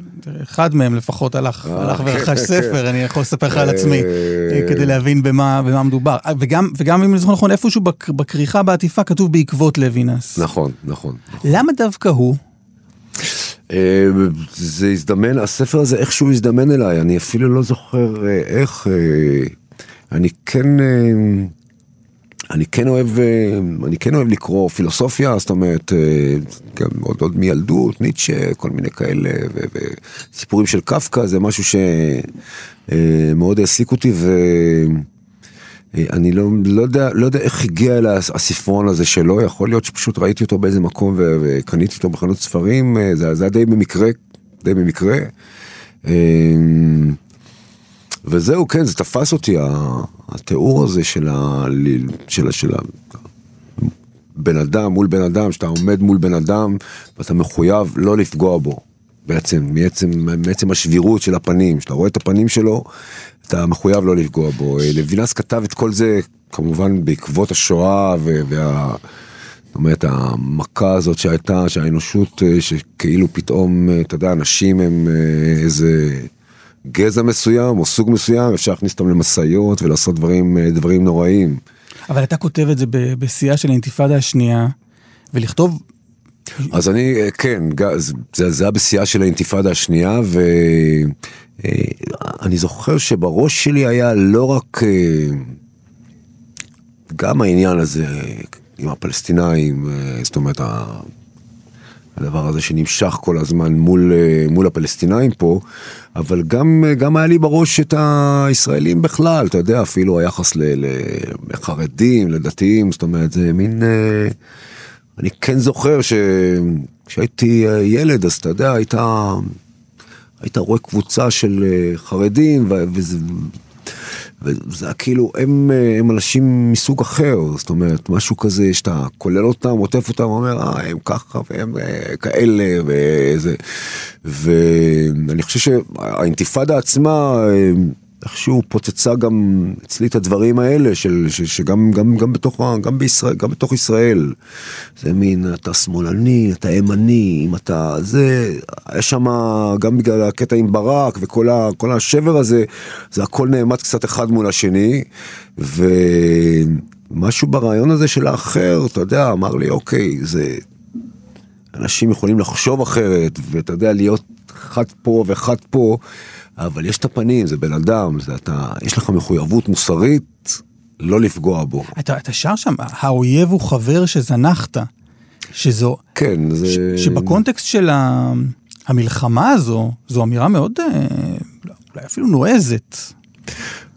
אחד מהם לפחות הלך, הלך כן, ורכש כן. ספר, אני יכול לספר לך על עצמי, כדי להבין במה, במה מדובר. וגם, וגם אם אני זוכר נכון, איפשהו בכריכה בעטיפה כתוב בעקבות לוינס. נכון, נכון. נכון. למה דווקא הוא? אה, זה הזדמן, הספר הזה איכשהו הזדמן אליי, אני אפילו לא זוכר אה, איך, אה, אני כן, אני כן אוהב, אני כן אוהב לקרוא פילוסופיה, זאת אומרת, גם עוד, עוד מילדות, ניטשה, כל מיני כאלה, וסיפורים של קפקא, זה משהו שמאוד העסיק אותי, ו... אני לא, לא, יודע, לא יודע איך הגיע אל הספרון הזה שלו, יכול להיות שפשוט ראיתי אותו באיזה מקום וקניתי אותו בחנות ספרים, אה, זה, זה היה די במקרה, די במקרה. אה, וזהו, כן, זה תפס אותי, התיאור הזה של, ה, של, של הבן אדם מול בן אדם, שאתה עומד מול בן אדם ואתה מחויב לא לפגוע בו. בעצם, מעצם, מעצם השבירות של הפנים, שאתה רואה את הפנים שלו, אתה מחויב לא לפגוע בו. אה, לוינס כתב את כל זה כמובן בעקבות השואה וה... זאת אומרת, המכה הזאת שהייתה, שהאנושות, אה, שכאילו פתאום, אה, אתה יודע, אנשים הם איזה גזע מסוים או סוג מסוים, אפשר להכניס אותם למשאיות ולעשות דברים, דברים נוראים. אבל אתה כותב את זה בשיאה של האינתיפאדה השנייה, ולכתוב אז אני, אה, כן, זה, זה היה בשיאה של האינתיפאדה השנייה, ואני אה, זוכר שבראש שלי היה לא רק, אה, גם העניין הזה עם הפלסטינאים, זאת אומרת, הדבר הזה שנמשך כל הזמן מול, מול הפלסטינאים פה, אבל גם, גם היה לי בראש את הישראלים בכלל, אתה יודע, אפילו היחס לחרדים, לדתיים, זאת אומרת, זה מין... אני כן זוכר שכשהייתי אה, ילד, אז אתה יודע, היית, היית רואה קבוצה של אה, חרדים, וזה, וזה היה כאילו, הם, אה, הם אנשים מסוג אחר, זאת אומרת, משהו כזה שאתה כולל אותם, עוטף אותם, אומר, אה, הם ככה, והם כאלה, וזה, ואני חושב שהאינתיפאדה עצמה, איכשהו פוצצה גם אצלי את הדברים האלה של ש, שגם גם, גם, בתוך, גם, בישראל, גם בתוך ישראל. זה מין אתה שמאלני, אתה ימני, אם אתה זה, יש שם גם בגלל הקטע עם ברק וכל ה, השבר הזה, זה הכל נעמד קצת אחד מול השני. ומשהו ברעיון הזה של האחר, אתה יודע, אמר לי אוקיי, זה... אנשים יכולים לחשוב אחרת, ואתה יודע, להיות אחד פה ואחד פה. אבל יש את הפנים, זה בן אדם, זה אתה, יש לך מחויבות מוסרית לא לפגוע בו. אתה, אתה שר שם, האויב הוא חבר שזנחת. שזו... כן, זה... ש, שבקונטקסט של ה, המלחמה הזו, זו אמירה מאוד, אה, אולי אפילו נועזת.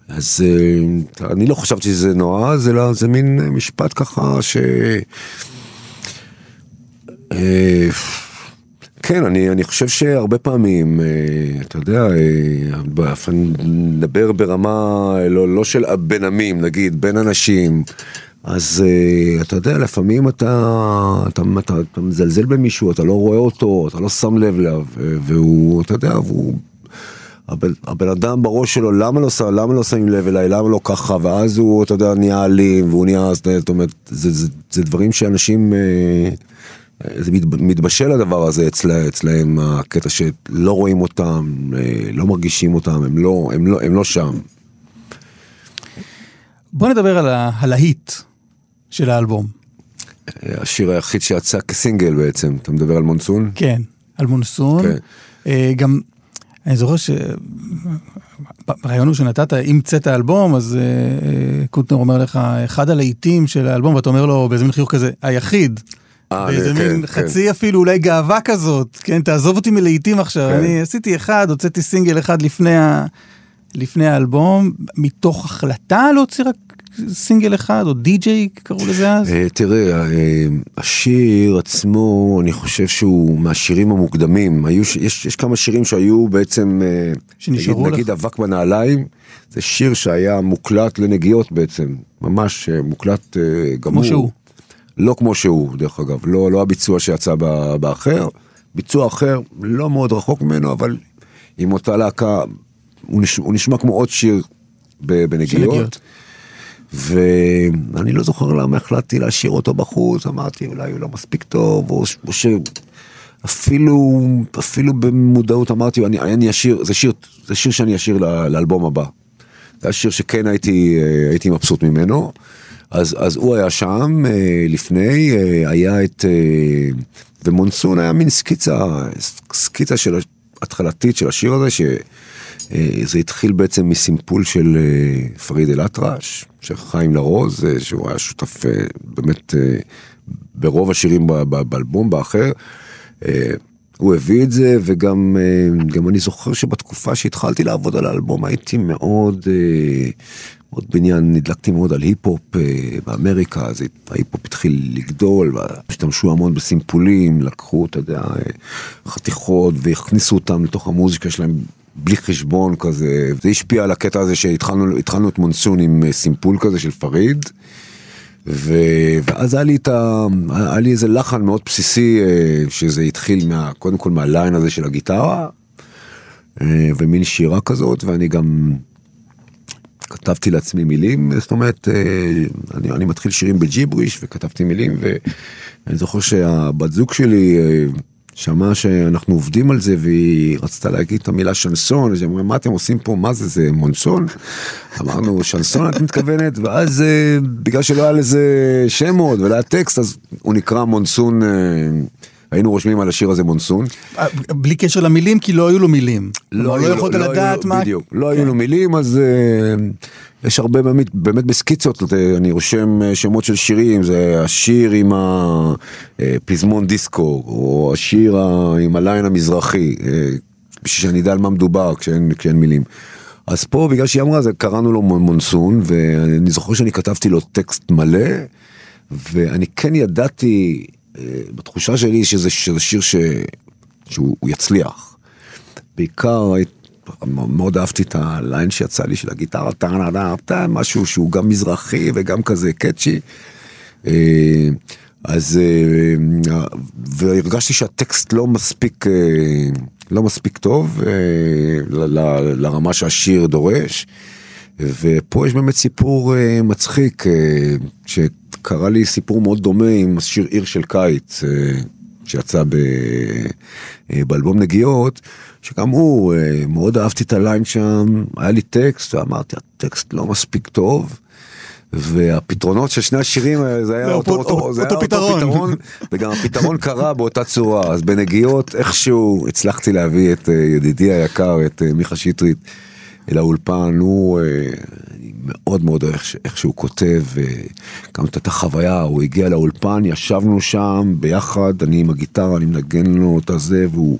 אז אה, אני לא חשבתי שזה נועז, זה, לא, זה מין משפט ככה ש... כן, אני, אני חושב שהרבה פעמים, אה, אתה יודע, אה, נדבר ברמה לא, לא של בין עמים, נגיד, בין אנשים, אז uh, אתה יודע, לפעמים אתה, אתה, אתה, אתה מזלזל במישהו, אתה לא רואה אותו, אתה לא שם לב אליו, והוא, אתה יודע, והוא... הבן, הבן אדם בראש שלו, למה לא, למה לא שמים לב אליי, למה לא ככה, ואז הוא, אתה יודע, נהיה אלים, והוא נהיה, זאת אומרת, זה, זה, זה דברים שאנשים, אה, זה מתבשל הדבר הזה אצלה, אצלהם, הקטע שלא רואים אותם, אה, לא מרגישים אותם, הם לא, הם לא, הם לא שם. בוא נדבר על הלהיט של האלבום. השיר היחיד שיצא כסינגל בעצם, אתה מדבר על מונסון? כן, על מונסון. כן. אה, גם, אני זוכר שברעיון שנתת, אם צאת האלבום, אז קוטנר אומר לך, אחד הלהיטים של האלבום, ואתה אומר לו באיזה מין חיוך כזה, היחיד. באיזה כן, מין כן. חצי אפילו אולי גאווה כזאת, כן, תעזוב אותי מלהיטים עכשיו. כן. אני עשיתי אחד, הוצאתי סינגל אחד לפני, ה... לפני האלבום, מתוך החלטה להוציא רק סינגל אחד, או די-ג'יי קראו לזה אז? אה, תראה, אה, השיר עצמו, אני חושב שהוא מהשירים המוקדמים. היו, יש, יש כמה שירים שהיו בעצם, אה, שנשארו נגיד, לך? נגיד אבק בנעליים, זה שיר שהיה מוקלט לנגיעות בעצם, ממש מוקלט גמור. כמו שהוא. לא כמו שהוא, דרך אגב, לא, לא הביצוע שיצא באחר, ביצוע אחר, לא מאוד רחוק ממנו, אבל עם אותה להקה, הוא נשמע, הוא נשמע כמו עוד שיר בנגיעות. ואני לא זוכר למה החלטתי להשאיר אותו בחוץ, אמרתי אולי הוא לא מספיק טוב, או, או שאפילו אפילו במודעות אמרתי, אני, אני אשאיר, זה שיר, זה שיר שאני אשאיר לאלבום הבא. זה השיר שכן הייתי, הייתי מבסוט ממנו. אז, אז הוא היה שם אה, לפני, אה, היה את, אה, ומונסון היה מין סקיצה, סקיצה של התחלתית של השיר הזה, שזה התחיל בעצם מסימפול של פריד אל-אטרש, של חיים לרוז, שהוא היה שותף באמת ברוב השירים באלבום, באחר. הוא הביא את זה, וגם אני זוכר שבתקופה שהתחלתי לעבוד על האלבום הייתי מאוד עוד בעניין, נדלקתי מאוד על היפ-הופ אה, באמריקה, אז ההיפ-הופ התחיל לגדול, השתמשו המון בסימפולים, לקחו, אתה יודע, אה, חתיכות והכניסו אותם לתוך המוזיקה שלהם בלי חשבון כזה, זה השפיע על הקטע הזה שהתחלנו את מונסון עם אה, סימפול כזה של פריד. ו... ואז היה לי, את ה... היה לי איזה לחן מאוד בסיסי שזה התחיל מה... קודם כל מהליין הזה של הגיטרה ומין שירה כזאת ואני גם כתבתי לעצמי מילים, זאת אומרת, אה, אני, אני מתחיל שירים בג'יבריש וכתבתי מילים, ואני זוכר שהבת זוג שלי אה, שמעה שאנחנו עובדים על זה, והיא רצתה להגיד את המילה שנסון, אז היא אמרה, מה אתם עושים פה, מה זה, זה מונסון? אמרנו, שנסון את מתכוונת, ואז אה, בגלל שלא היה לזה שם עוד ולא היה טקסט, אז הוא נקרא מונסון. היינו רושמים על השיר הזה מונסון. אה, בלי קשר למילים, כי לא היו לו מילים. לא, לא יכולת לא לדעת מה... בדיוק, לא היו לו כן. מילים, אז uh, יש הרבה באמת, באמת בסקיצות, אני רושם אה, שמות של שירים, זה השיר עם הפזמון דיסקו, או השיר עם הליין המזרחי, בשביל שאני אדע על מה מדובר כשאין, כשאין מילים. אז פה, בגלל שהיא אמרה, זה קראנו לו מונסון, ואני זוכר שאני כתבתי לו טקסט מלא, ואני כן ידעתי בתחושה שלי שזה, שזה שיר ש... שהוא יצליח. בעיקר מאוד אהבתי את הליין שיצא לי של הגיטרה, טה משהו שהוא גם מזרחי וגם כזה קאצ'י. אה, אז אה, והרגשתי שהטקסט לא מספיק אה, לא מספיק טוב לרמה שהשיר דורש. ופה יש באמת סיפור מצחיק קרה לי סיפור מאוד דומה עם השיר עיר של קיץ, אה, שיצא ב... אה, באלבום נגיעות, שגם הוא, אה, מאוד אהבתי את הליין שם, היה לי טקסט, ואמרתי, הטקסט לא מספיק טוב. והפתרונות של שני השירים זה היה אותו, אותו, אותו, זה אותו, פתרון. אותו פתרון וגם הפתרון קרה באותה צורה אז בנגיעות איכשהו הצלחתי להביא את ידידי היקר את מיכה שטרית אל האולפן הוא מאוד מאוד אוהב איך שהוא כותב, גם את החוויה, הוא הגיע לאולפן, ישבנו שם ביחד, אני עם הגיטרה, אני מנגן לו את הזה, והוא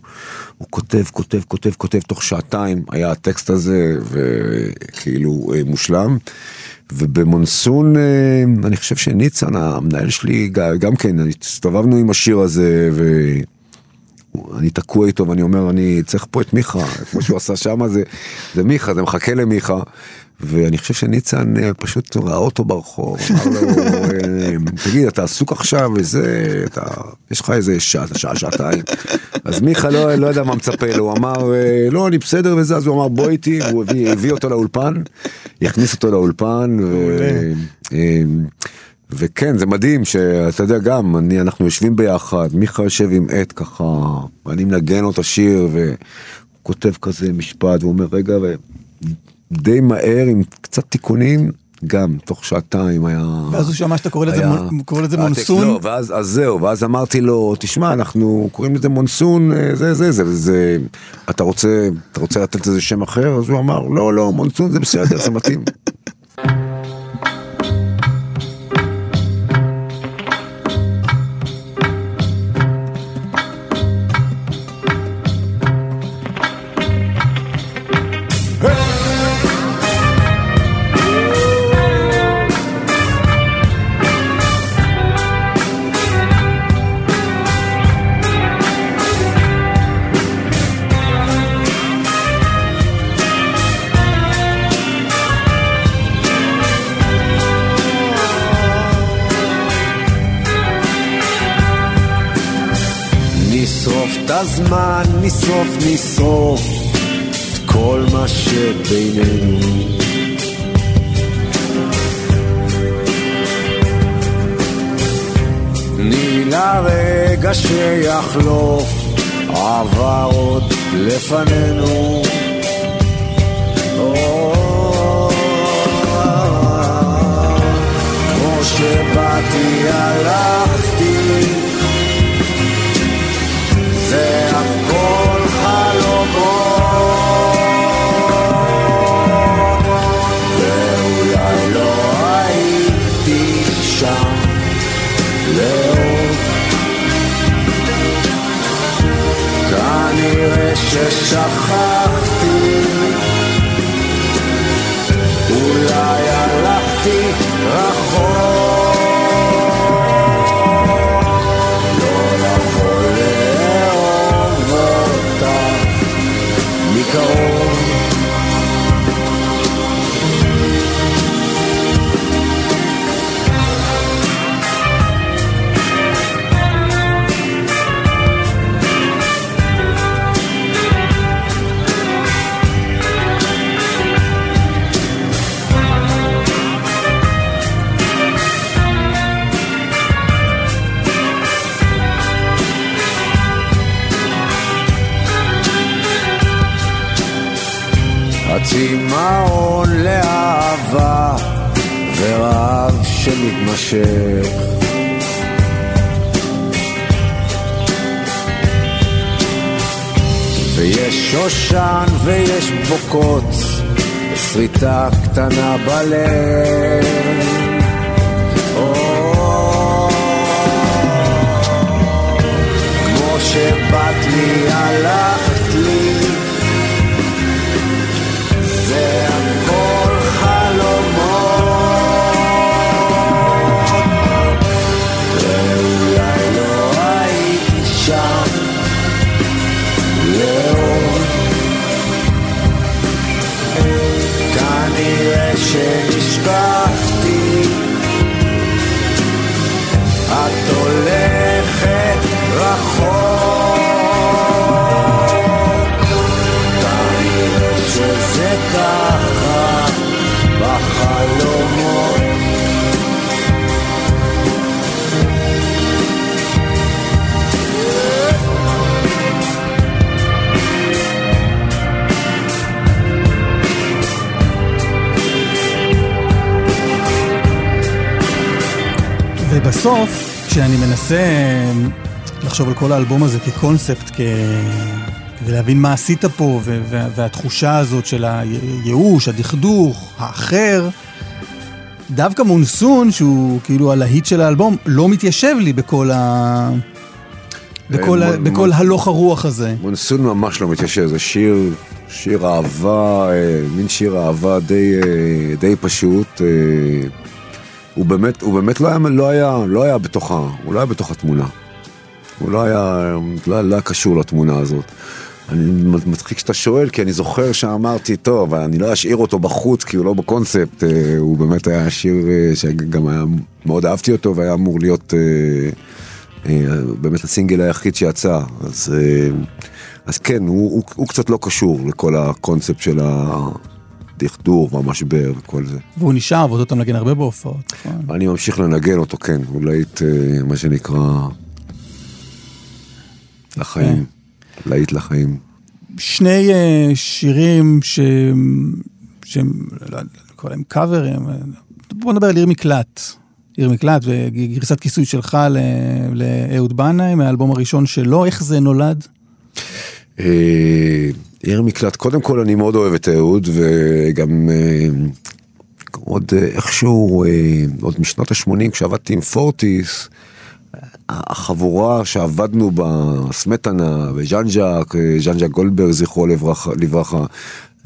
כותב, כותב, כותב, כותב, תוך שעתיים היה הטקסט הזה, וכאילו אה, מושלם. ובמונסון, אה, אני חושב שניצן, המנהל שלי, גם כן, הסתובבנו עם השיר הזה, והוא אני תקוע איתו ואני אומר, אני צריך פה את מיכה, כמו שהוא עשה שם זה, זה מיכה, זה מחכה למיכה. ואני חושב שניצן אה, פשוט ראה אותו ברחוב, אמר לו, אה, תגיד, אתה עסוק עכשיו וזה, אתה, יש לך איזה שעה, שעה, שעתיים? אז מיכה לא, לא ידע מה מצפה לו, הוא אמר, אה, לא, אני בסדר וזה, אז הוא אמר, בוא איתי, והוא הביא, הביא אותו לאולפן, יכניס אותו לאולפן, ו... וכן, זה מדהים שאתה יודע גם, אני, אנחנו יושבים ביחד, מיכה יושב עם עט ככה, ואני מנגן לו את השיר, וכותב כזה משפט, והוא אומר, רגע, די מהר עם קצת תיקונים, גם תוך שעתיים היה... ואז הוא שמע שאתה קורא לזה, היה... מונ... קורא לזה מונסון? לא, ואז אז זהו, ואז אמרתי לו, תשמע, אנחנו קוראים לזה מונסון, אה, זה, זה, זה, זה, אתה רוצה, אתה רוצה לתת לזה שם אחר? אז הוא אמר, לא, לא, מונסון זה בסדר, זה מתאים. (laughs) הזמן נשרוף נשרוף את כל מה שבינינו תני לרגע שיחלוף עבר עוד לפנינו כמו שבאתי הלכתי כנראה ששכחתי. אולי שמתמשך ויש שושן ויש בוקות שריטה קטנה בלב. כמו שבאת לי הלכת לי ובסוף, כשאני מנסה לחשוב על כל האלבום הזה כקונספט, כ... כדי להבין מה עשית פה, וה... והתחושה הזאת של הייאוש, הדכדוך, האחר, דווקא מונסון, שהוא כאילו הלהיט של האלבום, לא מתיישב לי בכל ה... בכל, ה... בכל הלוך הרוח הזה. מונסון ממש לא מתיישב, זה שיר, שיר אהבה, אה, מין שיר אהבה די, אה, די פשוט. הוא באמת, הוא באמת לא היה, לא היה, לא היה בתוך ה... הוא לא היה בתוך התמונה. הוא לא היה, לא, לא היה קשור לתמונה הזאת. אני מצחיק שאתה שואל, כי אני זוכר שאמרתי, טוב, אני לא אשאיר אותו בחוץ, כי הוא לא בקונספט, אה, הוא באמת היה שיר אה, שגם היה, מאוד אהבתי אותו, והיה אמור להיות אה, באמת הסינגל היחיד שיצא. אז, אז כן, הוא, הוא, הוא קצת לא קשור לכל הקונספט של הדכדור והמשבר וכל זה. והוא נשאר ואותו אתה מנגן הרבה בהופעות, נכון? אני ממשיך לנגן אותו, כן, הוא להיט, מה שנקרא, לחיים. להיט לחיים. שני uh, שירים שהם, לא, לא קורא להם קאברים, בוא נדבר על עיר מקלט. עיר מקלט וגרסת כיסוי שלך לאהוד בנאי מהאלבום הראשון שלו, איך זה נולד? אה, עיר מקלט, קודם כל אני מאוד אוהב את אהוד וגם אה, עוד איכשהו, עוד משנות ה-80 כשעבדתי עם פורטיס, החבורה שעבדנו בה, סמטנה וז'אן ז'אק, ז'אן ז'אק גולדברג זכרו לברכה,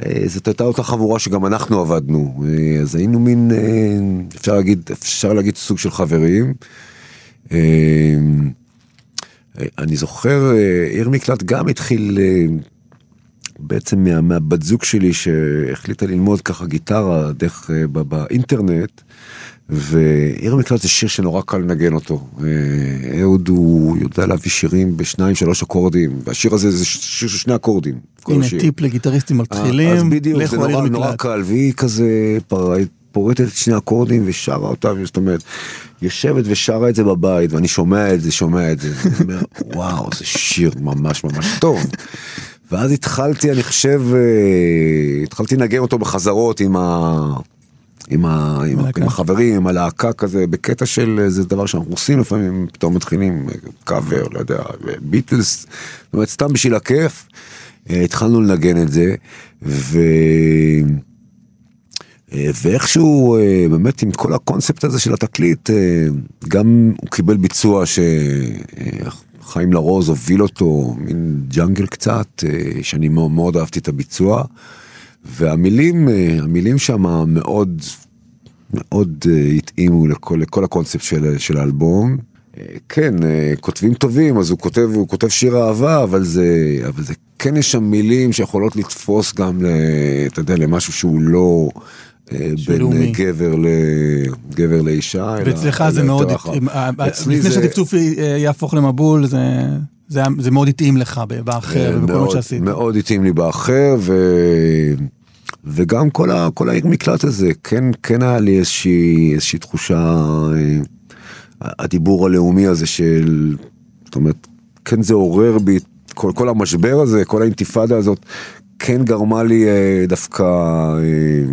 אה, זאת הייתה אותה חבורה שגם אנחנו עבדנו, אה, אז היינו מין, אה, אפשר להגיד, אפשר להגיד סוג של חברים. אני זוכר, עיר מקלט גם התחיל בעצם מה, מהבת זוג שלי שהחליטה ללמוד ככה גיטרה דרך באינטרנט. ועיר המקלט זה שיר שנורא קל לנגן אותו. אה, אהוד הוא יודע להביא שירים בשניים שלוש אקורדים, והשיר הזה זה שיר של שני אקורדים. הנה טיפ לגיטריסטים מתחילים, אז בדיוק, זה נורא, נורא קל, והיא כזה פורטת את שני אקורדים ושרה אותם, זאת אומרת, יושבת ושרה את זה בבית, ואני שומע את זה, שומע את זה, ואני אומר, (laughs) וואו, זה שיר ממש ממש טוב. ואז התחלתי, אני חושב, אה, התחלתי לנגן אותו בחזרות עם ה... עם, ה, עם, עם החברים, עם הלהקה כזה, בקטע של זה דבר שאנחנו עושים לפעמים, פתאום מתחילים קאבר, לא יודע, ביטלס, זאת אומרת, סתם בשביל הכיף, אה, התחלנו לנגן את זה, ו... אה, ואיכשהו אה, באמת עם כל הקונספט הזה של התקליט, גם הוא קיבל ביצוע שחיים לרוז הוביל אותו, מין ג'אנגל קצת, שאני מאוד, מאוד אהבתי את הביצוע. והמילים, אה, המילים שם מאוד, מאוד אה, התאימו לכל, לכל הקונספט של, של האלבום. אה, כן, כותבים טובים, אז הוא כותב, הוא כותב שיר אהבה, אבל זה, אבל זה כן יש שם מילים שיכולות לתפוס גם, אתה יודע, למשהו שהוא לא בין גבר, לגבר לאישה. ואצלך זה מאוד, לפני שהטפטוף יהפוך למבול, זה... זה, זה מאוד התאים לך באחר, במקומות שעשית. מאוד התאים לי באחר, ו... וגם כל, ה... כל העיר מקלט הזה, כן, כן היה לי איזושהי, איזושהי תחושה, אה, הדיבור הלאומי הזה של, זאת אומרת, כן זה עורר בי, כל, כל המשבר הזה, כל האינתיפאדה הזאת, כן גרמה לי אה, דווקא אה,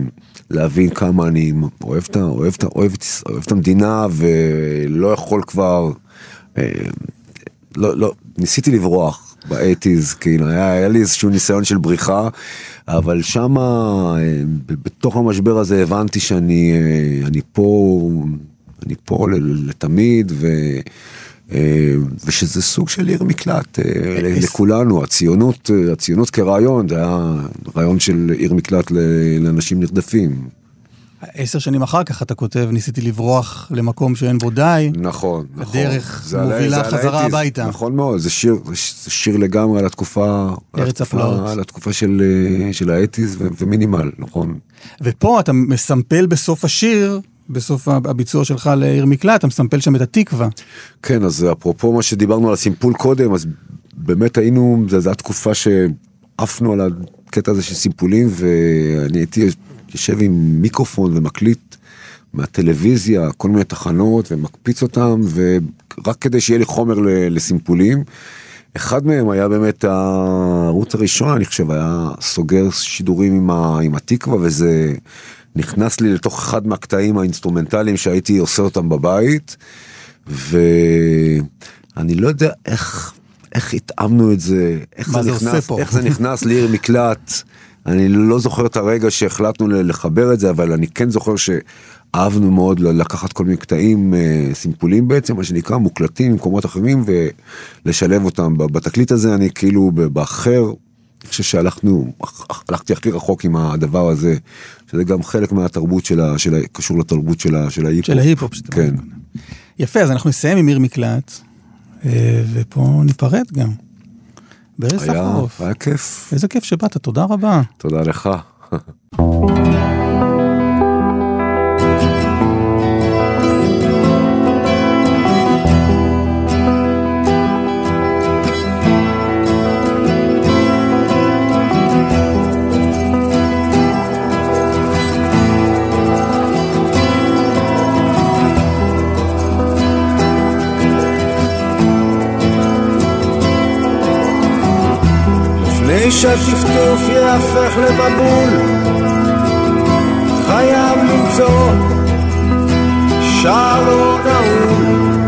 להבין כמה אני אוהב את, אוהב, אוהב, אוהב את המדינה ולא יכול כבר, לא, לא, ניסיתי לברוח באטיז, כאילו, היה, היה לי איזשהו ניסיון של בריחה, אבל שם, אה, בתוך המשבר הזה הבנתי שאני אה, אני פה, אני פה לתמיד, ו... אה, ושזה סוג של עיר מקלט לכולנו, הציונות, הציונות כרעיון, זה היה רעיון של עיר מקלט לאנשים נרדפים. עשר שנים אחר כך אתה כותב, ניסיתי לברוח למקום שאין בו די. נכון, נכון. הדרך מובילה חזרה הביתה. נכון מאוד, זה שיר, זה שיר לגמרי על התקופה, ארץ הפלאות. על התקופה של, של האטיז ומינימל, נכון. ופה אתה מסמפל בסוף השיר, בסוף הביצוע שלך לעיר מקלט, אתה מסמפל שם את התקווה. כן, אז אפרופו מה שדיברנו על הסימפול קודם, אז באמת היינו, זו התקופה שעפנו על הקטע הזה של סימפולים, ואני הייתי יושב עם מיקרופון ומקליט מהטלוויזיה, כל מיני תחנות, ומקפיץ אותם, ורק כדי שיהיה לי חומר לסימפולים. אחד מהם היה באמת הערוץ הראשון, אני חושב, היה סוגר שידורים עם, ה, עם התקווה, וזה נכנס לי לתוך אחד מהקטעים האינסטרומנטליים שהייתי עושה אותם בבית, ואני לא יודע איך, איך התאמנו את זה, איך זה, זה נכנס, איך זה נכנס לעיר מקלט. אני לא זוכר את הרגע שהחלטנו לחבר את זה, אבל אני כן זוכר שאהבנו מאוד לקחת כל מיני קטעים אה, סימפולים בעצם, מה שנקרא, מוקלטים ממקומות אחרים, ולשלב אותם. בתקליט הזה אני כאילו באחר, אני חושב שהלכנו, הלכתי הכי רחוק עם הדבר הזה, שזה גם חלק מהתרבות של ה... של ה קשור לתרבות של ההיפ-הופ. של ההיפ-הופ. כן. יפה, אז אנחנו נסיים עם עיר מקלט. אה, ופה ניפרד גם. היה, סחרוף, היה כיף. איזה כיף שבאת, תודה רבה. תודה לך. (laughs) לפני שהטפטוף יהפך למבול חייב למצוא שער לא נעול.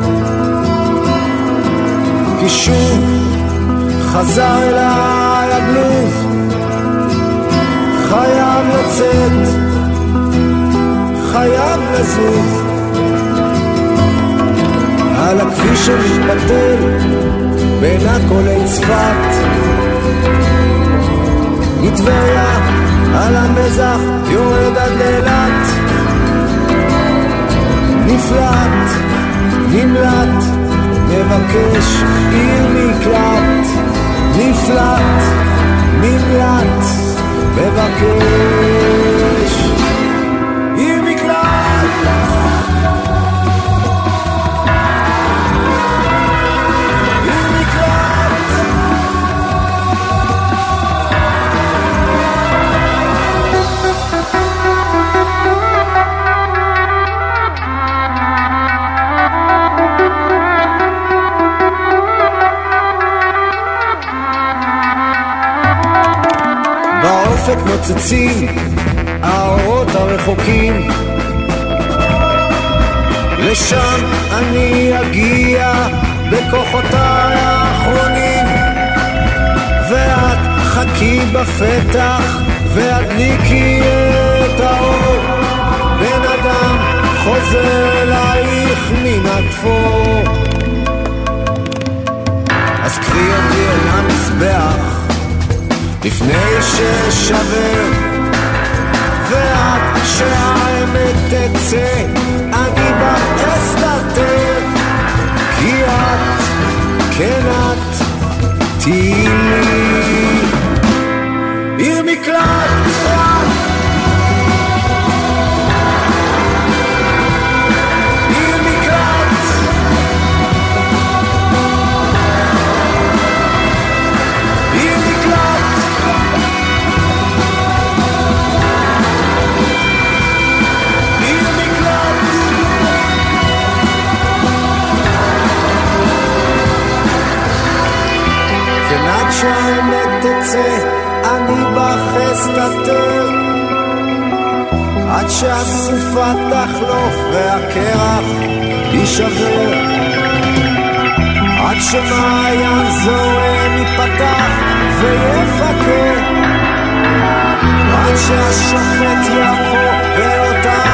כי שוב חזר אליי הבלוז חייב לצאת חייב לזוז. על הכביש שמתפתל בין עכולי צפת מטבריה על המזח יורד עד לאילת. נפלט, נמלט, מבקש עיר מקלט. נפלט, נמלט, מבקש באופק נוצצים האורות הרחוקים. לשם אני אגיע בכוחותיי האחרונים. ואת חכי בפתח והדליקי את האור. בן אדם חוזר אלייך מן התפור. אז קחי אותי אל המזבח לפני שאשבר ואת שהאמת תצא אני בך אסתתר כי את, כן את, תהיי לי כן עד שהאמת תצא אני בך אסתתר עד שהסופה תחלוף והקרח יישבר. עד שמעיין זורם ייפתח ויפקר עד שהשופט יבוא ואותנו